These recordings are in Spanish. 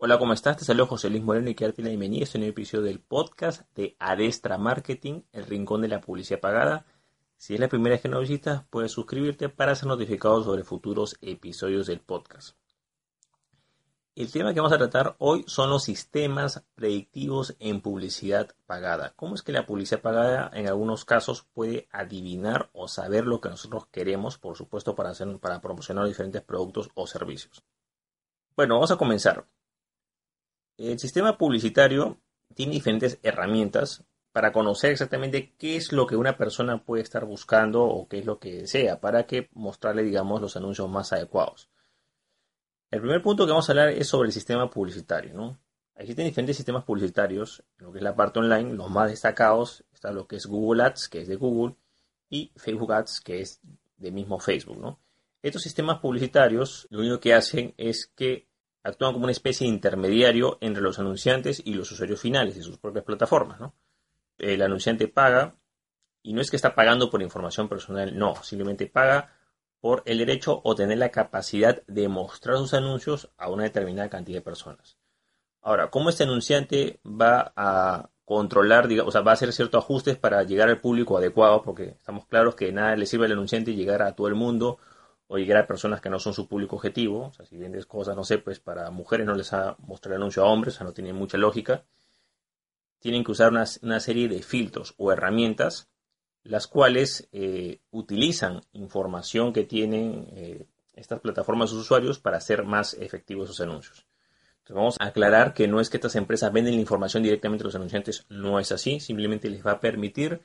Hola, ¿cómo estás? Te saludo José Luis Moreno y quiero darte la bienvenida a este nuevo episodio del podcast de Adestra Marketing, el rincón de la publicidad pagada. Si es la primera vez que nos visitas, puedes suscribirte para ser notificado sobre futuros episodios del podcast. El tema que vamos a tratar hoy son los sistemas predictivos en publicidad pagada. ¿Cómo es que la publicidad pagada en algunos casos puede adivinar o saber lo que nosotros queremos, por supuesto, para, hacer, para promocionar diferentes productos o servicios? Bueno, vamos a comenzar. El sistema publicitario tiene diferentes herramientas para conocer exactamente qué es lo que una persona puede estar buscando o qué es lo que desea para que mostrarle, digamos, los anuncios más adecuados. El primer punto que vamos a hablar es sobre el sistema publicitario, ¿no? Existen diferentes sistemas publicitarios, lo que es la parte online, los más destacados está lo que es Google Ads, que es de Google, y Facebook Ads, que es de mismo Facebook. Estos sistemas publicitarios lo único que hacen es que actúan como una especie de intermediario entre los anunciantes y los usuarios finales de sus propias plataformas. ¿no? El anunciante paga, y no es que está pagando por información personal, no, simplemente paga por el derecho o tener la capacidad de mostrar sus anuncios a una determinada cantidad de personas. Ahora, ¿cómo este anunciante va a controlar, digamos, o sea, va a hacer ciertos ajustes para llegar al público adecuado? Porque estamos claros que nada le sirve al anunciante llegar a todo el mundo o llegar a personas que no son su público objetivo. O sea, si vendes cosas, no sé, pues para mujeres no les va a mostrar anuncio a hombres, o sea, no tiene mucha lógica. Tienen que usar una, serie de filtros o herramientas, las cuales eh, utilizan información que tienen eh, estas plataformas de sus usuarios para hacer más efectivos sus anuncios. Entonces vamos a aclarar que no es que estas empresas venden la información directamente a los anunciantes, no es así, simplemente les va a permitir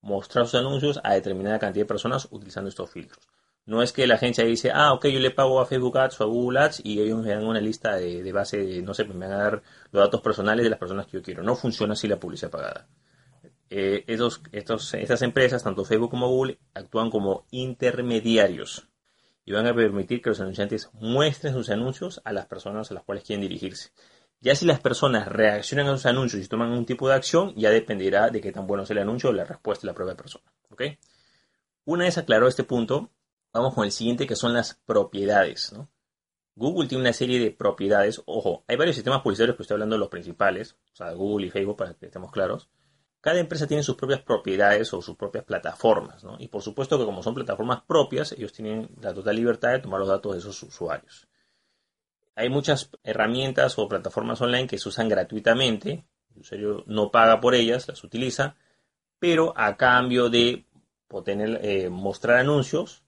mostrar sus anuncios a determinada cantidad de personas utilizando estos filtros. No es que la agencia dice, ah, ok, yo le pago a Facebook Ads o a Google Ads y ellos me dan una lista de, base, de, no sé, me van a dar los datos personales de las personas que yo quiero. No funciona así la publicidad pagada. Eh, estos, estas empresas, tanto Facebook como Google, actúan como intermediarios y van a permitir que los anunciantes muestren sus anuncios a las personas a las cuales quieren dirigirse. Ya si las personas reaccionan a sus anuncios y toman un tipo de acción, ya dependerá de qué tan bueno es el anuncio o la respuesta de la propia persona. ¿okay? Una vez aclarado este punto, Vamos con el siguiente que son las propiedades. Google tiene una serie de propiedades. Ojo, hay varios sistemas publicitarios, pero estoy hablando de los principales, o sea, Google y Facebook para que estemos claros. Cada empresa tiene sus propias propiedades o sus propias plataformas, Y por supuesto que como son plataformas propias, ellos tienen la total libertad de tomar los datos de esos usuarios. Hay muchas herramientas o plataformas online que se usan gratuitamente, el usuario no paga por ellas, las utiliza, pero a cambio de eh, mostrar anuncios,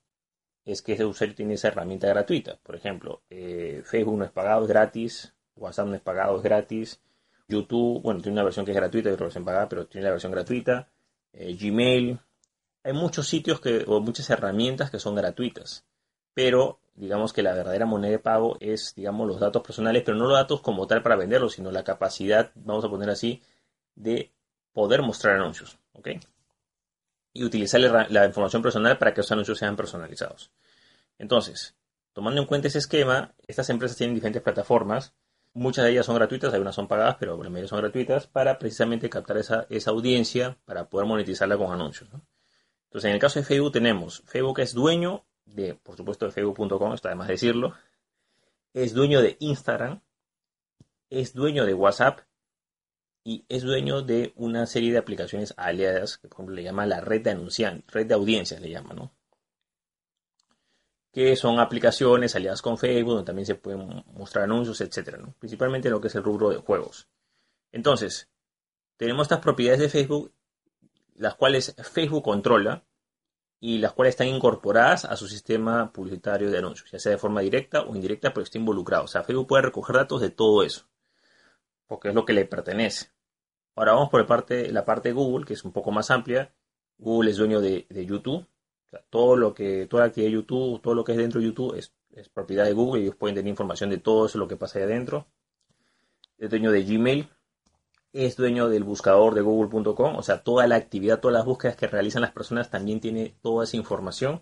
es que ese usuario tiene esa herramienta gratuita. Por ejemplo, eh, Facebook no es pagado, es gratis. WhatsApp no es pagado, es gratis. YouTube, bueno, tiene una versión que es gratuita y otra versión pagada, pero tiene la versión gratuita. Eh, Gmail. Hay muchos sitios que, o muchas herramientas que son gratuitas. Pero digamos que la verdadera moneda de pago es, digamos, los datos personales, pero no los datos como tal para venderlos, sino la capacidad, vamos a poner así, de poder mostrar anuncios. ¿ok? Y utilizar la, información personal para que esos anuncios sean personalizados. Entonces, tomando en cuenta ese esquema, estas empresas tienen diferentes plataformas. Muchas de ellas son gratuitas, algunas son pagadas, pero la mayoría son gratuitas para precisamente captar esa, audiencia para poder monetizarla con anuncios. Entonces, en el caso de Facebook tenemos, Facebook es dueño de, por supuesto, de facebook.com, está de más decirlo, es dueño de Instagram, es dueño de WhatsApp y es dueño de una serie de aplicaciones aliadas que por ejemplo le llama la red de anunciantes, red de audiencias le llama, ¿no? Que son aplicaciones aliadas con Facebook, donde también se pueden mostrar anuncios, etcétera, ¿no? Principalmente lo que es el rubro de juegos. Entonces, tenemos estas propiedades de Facebook, las cuales Facebook controla y las cuales están incorporadas a su sistema publicitario de anuncios, ya sea de forma directa o indirecta, pero está involucrado. O sea, Facebook puede recoger datos de todo eso, porque es lo que le pertenece. Ahora vamos por parte, la parte de Google, que es un poco más amplia. Google es dueño de, YouTube. todo lo que, toda la actividad de YouTube, todo lo que es dentro de YouTube es, propiedad de Google ellos pueden tener información de todo eso lo que pasa ahí adentro. Es dueño de Gmail. Es dueño del buscador de google.com. O sea, toda la actividad, todas las búsquedas que realizan las personas también tiene toda esa información.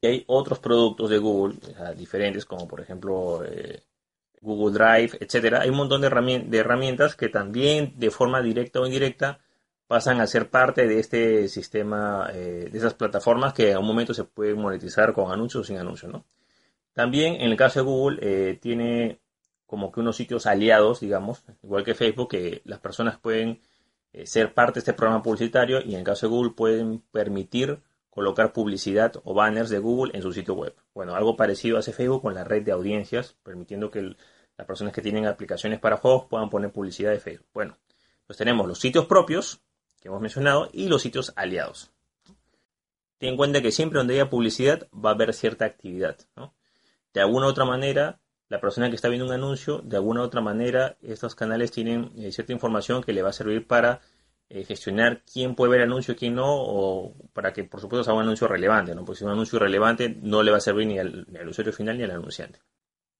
Y hay otros productos de Google diferentes, como por ejemplo eh, Google Drive, etcétera. Hay un montón de, herramientas que también de forma directa o indirecta pasan a ser parte de este sistema, eh, de esas plataformas que en un momento se pueden monetizar con anuncios o sin anuncios. También en el caso de Google eh, tiene como que unos sitios aliados, digamos, igual que Facebook, que las personas pueden eh, ser parte de este programa publicitario y en el caso de Google pueden permitir colocar publicidad o banners de Google en su sitio web. Bueno, algo parecido hace Facebook con la red de audiencias, permitiendo que las personas que tienen aplicaciones para juegos puedan poner publicidad de Facebook. Bueno, pues tenemos los sitios propios que hemos mencionado y los sitios aliados. Ten en cuenta que siempre donde haya publicidad va a haber cierta actividad. De alguna u otra manera, la persona que está viendo un anuncio, de alguna u otra manera, estos canales tienen eh, cierta información que le va a servir para eh, gestionar quién puede ver anuncio y quién no, o para que, por supuesto, sea un anuncio relevante. ¿no? Porque si es un anuncio relevante, no le va a servir ni al, usuario final ni al anunciante.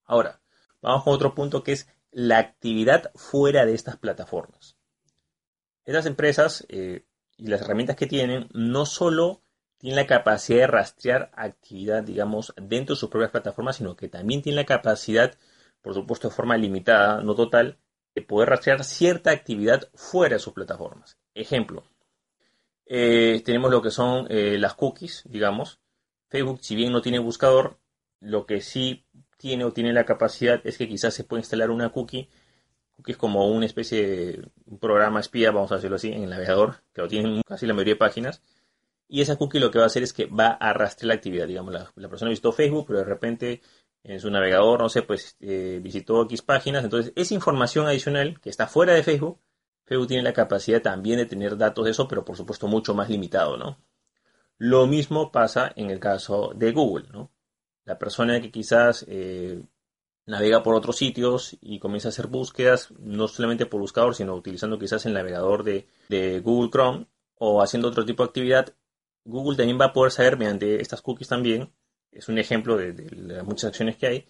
Ahora, vamos con otro punto que es la actividad fuera de estas plataformas. Estas empresas eh, y las herramientas que tienen no solo tiene la capacidad de rastrear actividad, digamos, dentro de sus propias plataformas, sino que también tiene la capacidad, por supuesto de forma limitada, no total, de poder rastrear cierta actividad fuera de sus plataformas. Ejemplo, eh, tenemos lo que son eh, las cookies, digamos. Facebook, si bien no tiene buscador, lo que sí tiene o tiene la capacidad es que quizás se puede instalar una cookie, que es como una especie de programa espía, vamos a decirlo así, en el navegador, que lo tienen casi la mayoría de páginas, y esa cookie lo que va a hacer es que va a rastrear la actividad. Digamos, la, persona visitó Facebook, pero de repente en su navegador, no sé, pues eh, visitó X páginas. Entonces, esa información adicional que está fuera de Facebook, Facebook tiene la capacidad también de tener datos de eso, pero por supuesto mucho más limitado, ¿no? Lo mismo pasa en el caso de Google, ¿no? La persona que quizás eh, navega por otros sitios y comienza a hacer búsquedas, no solamente por buscador, sino utilizando quizás el navegador de, de Google Chrome o haciendo otro tipo de actividad, Google también va a poder saber mediante estas cookies también, es un ejemplo de, muchas acciones que hay,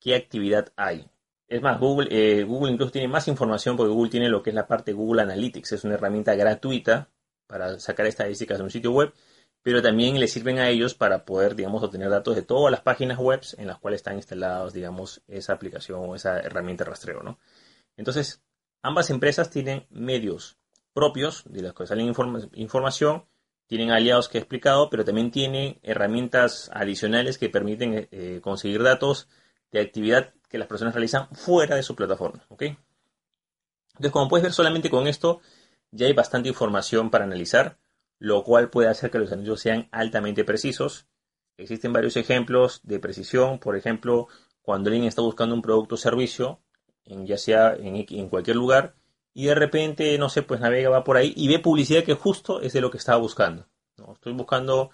qué actividad hay. Es más, Google, eh, Google incluso tiene más información porque Google tiene lo que es la parte Google Analytics, es una herramienta gratuita para sacar estadísticas de un sitio web, pero también le sirven a ellos para poder, digamos, obtener datos de todas las páginas web en las cuales están instalados, digamos, esa aplicación o esa herramienta de rastreo, ¿no? Entonces, ambas empresas tienen medios propios de los que salen información tienen aliados que he explicado, pero también tienen herramientas adicionales que permiten eh, eh, conseguir datos de actividad que las personas realizan fuera de su plataforma. Entonces, como puedes ver, solamente con esto ya hay bastante información para analizar, lo cual puede hacer que los anuncios sean altamente precisos. Existen varios ejemplos de precisión, por ejemplo, cuando alguien está buscando un producto o servicio, en, ya sea en cualquier lugar, y de repente, no sé, pues navega, va por ahí y ve publicidad que justo es de lo que estaba buscando. ¿no? Estoy buscando,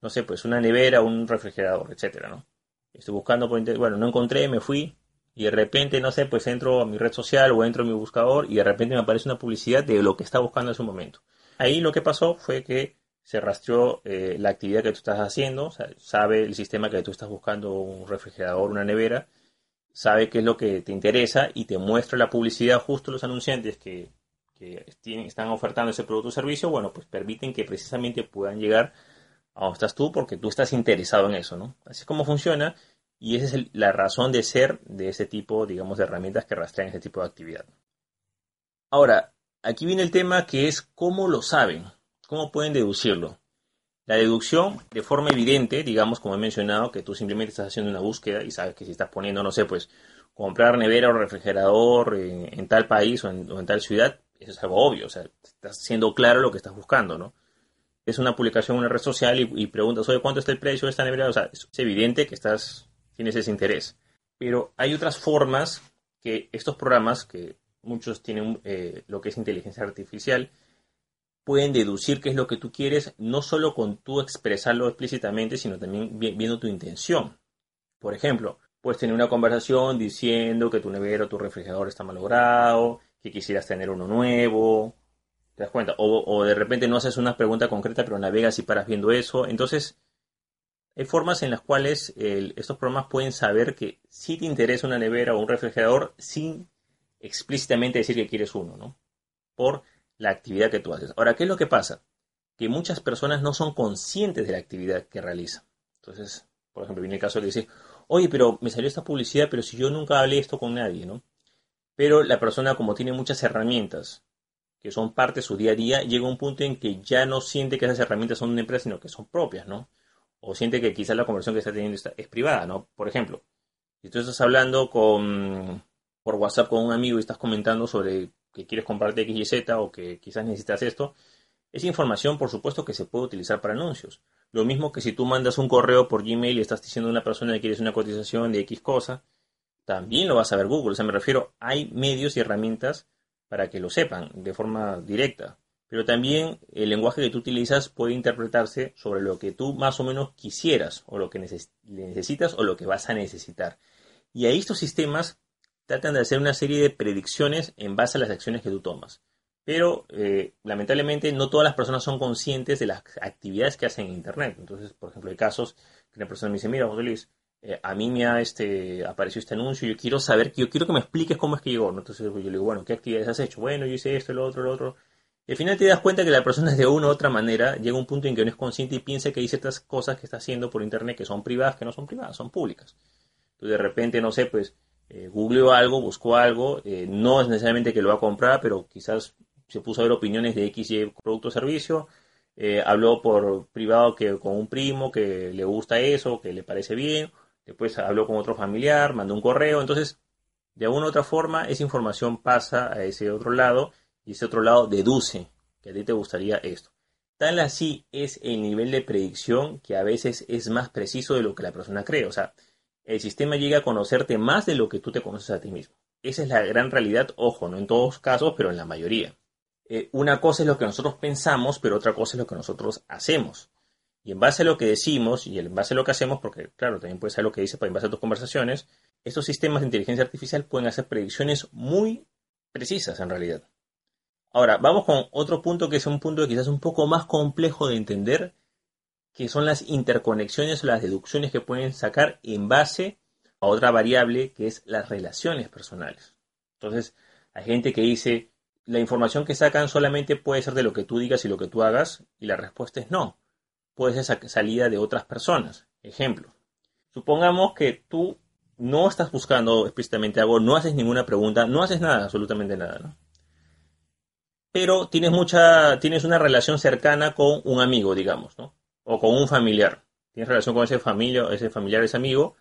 no sé, pues una nevera, un refrigerador, etcétera, ¿no? Estoy buscando por bueno, no encontré, me fui y de repente, no sé, pues entro a mi red social o entro a mi buscador y de repente me aparece una publicidad de lo que está buscando en ese momento. Ahí lo que pasó fue que se rastreó eh, la actividad que tú estás haciendo, sabe el sistema que tú estás buscando un refrigerador, una nevera, sabe qué es lo que te interesa y te muestra la publicidad justo los anunciantes que, están ofertando ese producto o servicio, bueno, pues permiten que precisamente puedan llegar a donde estás tú porque tú estás interesado en eso, ¿no? Así es como funciona y esa es la razón de ser de ese tipo, digamos, de herramientas que rastrean ese tipo de actividad. Ahora, aquí viene el tema que es cómo lo saben, cómo pueden deducirlo. La deducción, de forma evidente, digamos, como he mencionado, que tú simplemente estás haciendo una búsqueda y sabes que si estás poniendo, no sé, pues comprar nevera o refrigerador en, tal país o en, tal ciudad, eso es algo obvio, o sea, estás siendo claro lo que estás buscando, ¿no? Es una publicación en una red social y, preguntas, oye, ¿cuánto está el precio de esta nevera? O sea, es, evidente que estás, tienes ese interés. Pero hay otras formas que estos programas, que muchos tienen eh, lo que es inteligencia artificial, pueden deducir qué es lo que tú quieres, no solo con tú expresarlo explícitamente, sino también viendo tu intención. Por ejemplo, puedes tener una conversación diciendo que tu nevera o tu refrigerador está malogrado, que quisieras tener uno nuevo, ¿te das cuenta? O, de repente no haces una pregunta concreta, pero navegas y paras viendo eso. Entonces, hay formas en las cuales estos programas pueden saber que si te interesa una nevera o un refrigerador sin explícitamente decir que quieres uno, ¿no? Por la actividad que tú haces. Ahora, ¿qué es lo que pasa? Que muchas personas no son conscientes de la actividad que realizan. Entonces, por ejemplo, viene el caso de decir, oye, pero me salió esta publicidad, pero si yo nunca hablé esto con nadie, ¿no? Pero la persona, como tiene muchas herramientas que son parte de su día a día, llega a un punto en que ya no siente que esas herramientas son de una empresa, sino que son propias, ¿no? O siente que quizás la conversión que está teniendo es privada, ¿no? Por ejemplo, si tú estás hablando con, por WhatsApp con un amigo y estás comentando sobre que quieres comprarte X y Z o que quizás necesitas esto, esa información, por supuesto, que se puede utilizar para anuncios. Lo mismo que si tú mandas un correo por Gmail y estás diciendo a una persona que quieres una cotización de X cosa, también lo vas a ver Google. O sea, me refiero, hay medios y herramientas para que lo sepan de forma directa. Pero también el lenguaje que tú utilizas puede interpretarse sobre lo que tú más o menos quisieras, o lo que necesitas, o lo que vas a necesitar. Y ahí estos sistemas tratan de hacer una serie de predicciones en base a las acciones que tú tomas. Pero eh, lamentablemente no todas las personas son conscientes de las actividades que hacen en Internet. Entonces, por ejemplo, hay casos que una persona me dice, mira, José Luis, eh, a mí me ha este, apareció este anuncio, yo quiero saber, yo quiero que me expliques cómo es que llegó. Entonces yo le digo, bueno, ¿qué actividades has hecho? Bueno, yo hice esto, lo otro, lo otro. Y al final te das cuenta que la persona de una u otra manera llega a un punto en que no es consciente y piensa que hay ciertas cosas que está haciendo por Internet que son privadas, que no son privadas, son públicas. Entonces de repente, no sé, pues eh, googleó algo, buscó algo, eh, no es necesariamente que lo va a comprar, pero quizás se puso a ver opiniones de X y producto o servicio, eh, habló por privado que con un primo que le gusta eso, que le parece bien, después habló con otro familiar, mandó un correo, entonces de alguna u otra forma esa información pasa a ese otro lado y ese otro lado deduce que a ti te gustaría esto. Tal así es el nivel de predicción que a veces es más preciso de lo que la persona cree. O sea, el sistema llega a conocerte más de lo que tú te conoces a ti mismo. Esa es la gran realidad, ojo, no en todos casos, pero en la mayoría. Eh, una cosa es lo que nosotros pensamos, pero otra cosa es lo que nosotros hacemos. Y en base a lo que decimos y en base a lo que hacemos, porque claro, también puede ser lo que pero en base a tus conversaciones, estos sistemas de inteligencia artificial pueden hacer predicciones muy precisas en realidad. Ahora, vamos con otro punto que es un punto quizás un poco más complejo de entender, que son las interconexiones o las deducciones que pueden sacar en base a otra variable que es las relaciones personales. Entonces, hay gente que dice, la información que sacan solamente puede ser de lo que tú digas y lo que tú hagas, y la respuesta es no. Puede ser salida de otras personas. Ejemplo, supongamos que tú no estás buscando explícitamente algo, no haces ninguna pregunta, no haces nada, absolutamente nada, ¿no? Pero tienes mucha, tienes una relación cercana con un amigo, digamos, ¿no? O con un familiar. Tienes relación con ese familia, ese familiar, ese amigo,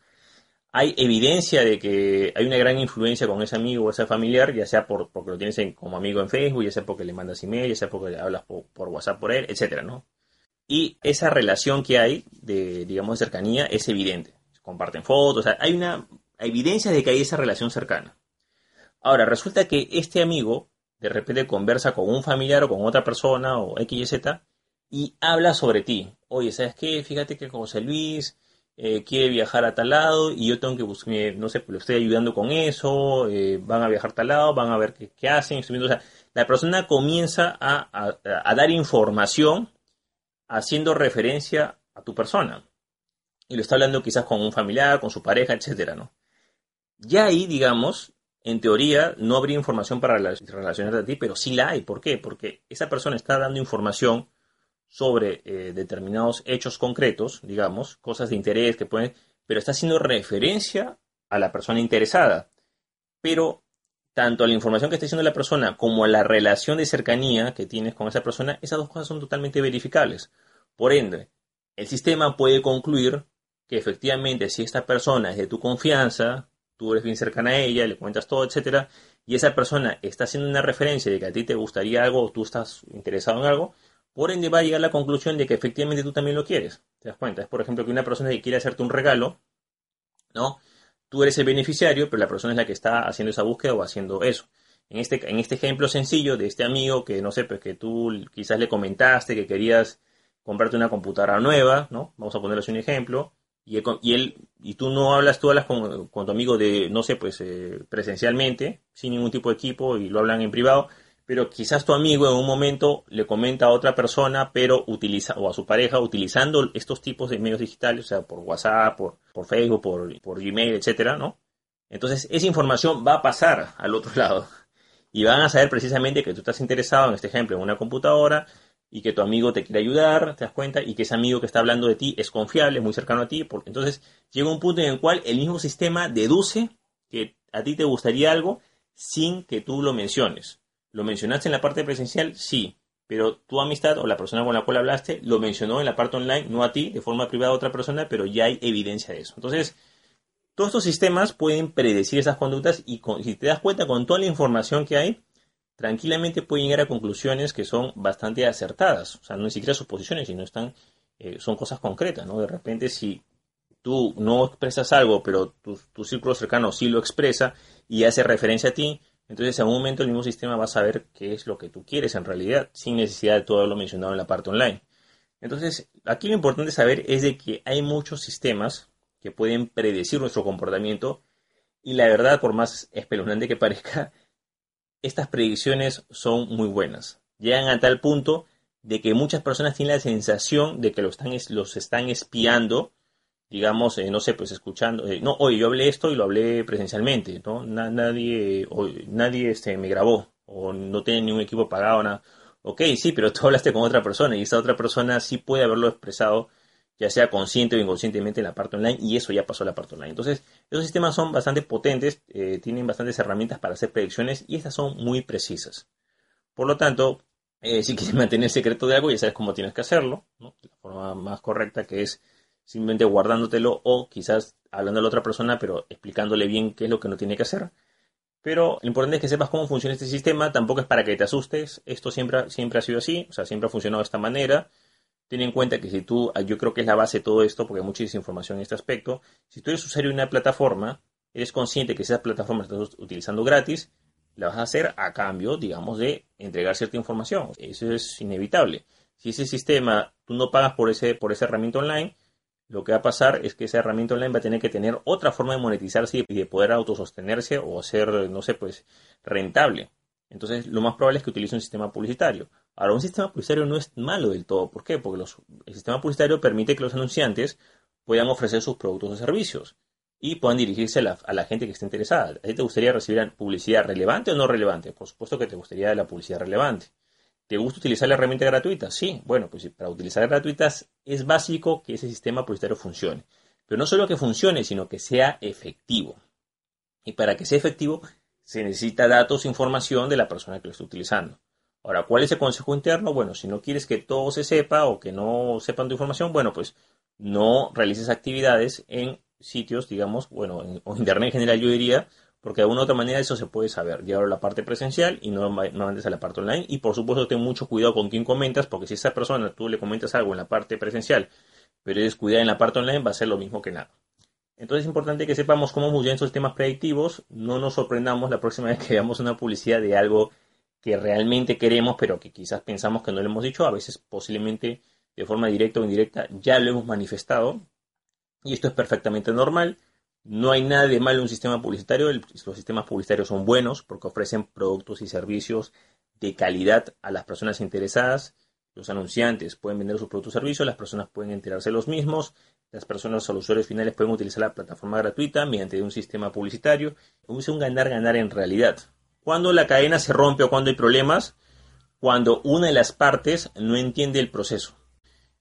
hay evidencia de que hay una gran influencia con ese amigo o ese familiar, ya sea por, porque lo tienes como amigo en Facebook, ya sea porque le mandas email, ya sea porque le hablas por, WhatsApp por él, etcétera, ¿no? Y esa relación que hay de, digamos, cercanía es evidente. Comparten fotos, hay evidencia de que hay esa relación cercana. Ahora, resulta que este amigo de repente conversa con un familiar o con otra persona o X y habla sobre ti. Oye, ¿sabes qué? Fíjate que José Luis eh, quiere viajar a tal lado y yo tengo que buscar, no sé, lo estoy ayudando con eso, eh, van a viajar a tal lado, van a ver qué, hacen, o sea, la persona comienza a, dar información haciendo referencia a tu persona. Y lo está hablando quizás con un familiar, con su pareja, etcétera, ¿no? Ya ahí, digamos, en teoría no habría información para relacionarte a ti, pero sí la hay. ¿Por qué? Porque esa persona está dando información sobre eh, determinados hechos concretos, digamos, cosas de interés que pueden, pero está haciendo referencia a la persona interesada. Pero tanto a la información que está diciendo la persona como a la relación de cercanía que tienes con esa persona, esas dos cosas son totalmente verificables. Por ende, el sistema puede concluir que efectivamente si esta persona es de tu confianza, tú eres bien cercana a ella, le cuentas todo, etcétera, y esa persona está haciendo una referencia de que a ti te gustaría algo o tú estás interesado en algo, por ende va a llegar a la conclusión de que efectivamente tú también lo quieres. ¿Te das cuenta? Es por ejemplo que una persona que quiere hacerte un regalo, ¿no? Tú eres el beneficiario, pero la persona es la que está haciendo esa búsqueda o haciendo eso. En este, en este ejemplo sencillo de este amigo que no sé, pues que tú quizás le comentaste que querías comprarte una computadora nueva, ¿no? Vamos a ponerles un ejemplo. Y él, y tú no hablas, tú hablas con, tu amigo de, no sé, pues eh, presencialmente, sin ningún tipo de equipo y lo hablan en privado pero quizás tu amigo en un momento le comenta a otra persona, pero utiliza, o a su pareja, utilizando estos tipos de medios digitales, o sea, por WhatsApp, por, por Facebook, por, por Gmail, etcétera, ¿no? Entonces, esa información va a pasar al otro lado. Y van a saber precisamente que tú estás interesado, en este ejemplo, en una computadora, y que tu amigo te quiere ayudar, te das cuenta, y que ese amigo que está hablando de ti es confiable, es muy cercano a ti. Entonces, llega un punto en el cual el mismo sistema deduce que a ti te gustaría algo sin que tú lo menciones. ¿Lo mencionaste en la parte presencial? Sí, pero tu amistad o la persona con la cual hablaste lo mencionó en la parte online, no a ti, de forma privada a otra persona, pero ya hay evidencia de eso. Entonces, Todos estos sistemas pueden predecir esas conductas y si te das cuenta con toda la información que hay, tranquilamente pueden llegar a conclusiones que son bastante acertadas. O sea, no ni siquiera suposiciones, sino están, eh, son cosas concretas, ¿no? De repente, si tú no expresas algo, pero tu, tu, círculo cercano sí lo expresa y hace referencia a ti, entonces en un momento el mismo sistema va a saber qué es lo que tú quieres en realidad, sin necesidad de todo lo mencionado en la parte online. Entonces, aquí lo importante saber es de que hay muchos sistemas que pueden predecir nuestro comportamiento y la verdad, por más espeluznante que parezca, estas predicciones son muy buenas. Llegan a tal punto de que muchas personas tienen la sensación de que los están, los están espiando, digamos, eh, no sé, pues escuchando, eh, no, oye, yo hablé esto y lo hablé presencialmente, ¿no? nadie nadie este, me grabó, o no tiene ningún equipo pagado, nada. Ok, sí, pero tú hablaste con otra persona y esa otra persona sí puede haberlo expresado ya sea consciente o inconscientemente en la parte online, y eso ya pasó a la parte online. Entonces, esos sistemas son bastante potentes, eh, tienen bastantes herramientas para hacer predicciones y estas son muy precisas. Por lo tanto, si quieres mantener el secreto de algo, ya sabes cómo tienes que hacerlo, la forma más correcta que es simplemente guardándotelo o quizás hablando a la otra persona, pero explicándole bien qué es lo que no tiene que hacer. Pero lo importante es que sepas cómo funciona este sistema, tampoco es para que te asustes, esto siempre, siempre ha sido así, o sea, siempre ha funcionado de esta manera ten en cuenta que si tú, ah, yo creo que es la base de todo esto, porque hay mucha desinformación en este aspecto, si tú eres usuario de una plataforma, eres consciente que esa plataforma estás utilizando gratis, la vas a hacer a cambio, digamos, de entregar cierta información. Eso es inevitable. Si ese sistema tú no pagas por, ese, por esa herramienta online, lo que va a pasar es que esa herramienta online va a tener que tener otra forma de monetizarse y de poder autosostenerse o ser, no sé, pues rentable. Entonces, lo más probable es que utilice un sistema publicitario. Ahora, un sistema publicitario no es malo del todo. ¿Por qué? Porque el sistema publicitario permite que los anunciantes puedan ofrecer sus productos o servicios y puedan dirigirse a la, gente que esté interesada. ¿A ti te gustaría recibir publicidad relevante o no relevante? Por supuesto que te gustaría la publicidad relevante. ¿Te gusta utilizar la herramienta gratuita? Sí. Bueno, pues para utilizar gratuitas es básico que ese sistema publicitario funcione. Pero no solo que funcione, sino que sea efectivo. Y para que sea efectivo, se necesita datos, información de la persona que lo está utilizando. Ahora, ¿cuál es el consejo interno? Bueno, si no quieres que todo se sepa o que no sepan tu información, bueno, pues no realices actividades en sitios, digamos, bueno, en, o internet en general yo diría, porque de alguna u otra manera eso se puede saber. Llevarlo a la parte presencial y no, no andes a la parte online. Y por supuesto, ten mucho cuidado con quién comentas, porque si esa persona tú le comentas algo en la parte presencial, pero eres cuidado en la parte online, va a ser lo mismo que nada. Entonces es importante que sepamos cómo funcionan estos sistemas predictivos. No nos sorprendamos la próxima vez que veamos una publicidad de algo que realmente queremos, pero que quizás pensamos que no lo hemos dicho, a veces posiblemente de forma directa o indirecta ya lo hemos manifestado. Y esto es perfectamente normal. No hay nada de malo en un sistema publicitario. los sistemas publicitarios son buenos porque ofrecen productos y servicios de calidad a las personas interesadas. Los anunciantes pueden vender sus productos y servicios, las personas pueden enterarse de los mismos, las personas o los usuarios finales pueden utilizar la plataforma gratuita mediante un sistema publicitario. Es un ganar-ganar en realidad. Cuando la cadena se rompe o cuando hay problemas, cuando una de las partes no entiende el proceso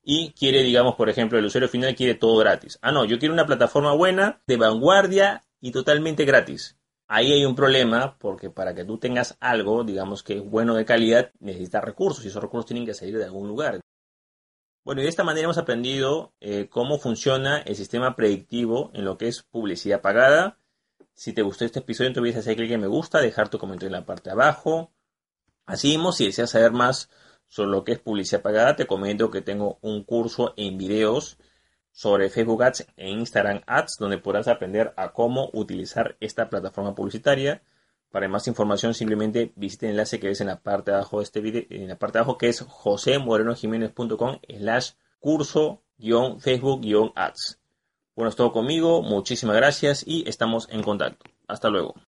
y quiere, digamos, por ejemplo, el usuario final quiere todo gratis. Ah, no, yo quiero una plataforma buena, de vanguardia y totalmente gratis. Ahí hay un problema porque para que tú tengas algo, digamos que es bueno de calidad, necesitas recursos y esos recursos tienen que salir de algún lugar. Bueno, y de esta manera hemos aprendido eh, cómo funciona el sistema predictivo en lo que es publicidad pagada, si te gustó este episodio, olvides hacer clic en me gusta, dejar tu comentario en la parte de abajo. Así mismo, si deseas saber más sobre lo que es publicidad pagada, te comento que tengo un curso en videos sobre Facebook Ads e Instagram Ads, donde podrás aprender a cómo utilizar esta plataforma publicitaria. Para más información, simplemente visite el enlace que ves en la parte de abajo de este video, en la parte de abajo que es josemorenojiménez.com slash curso-facebook-ads. Bueno, es todo conmigo, muchísimas gracias y estamos en contacto. Hasta luego.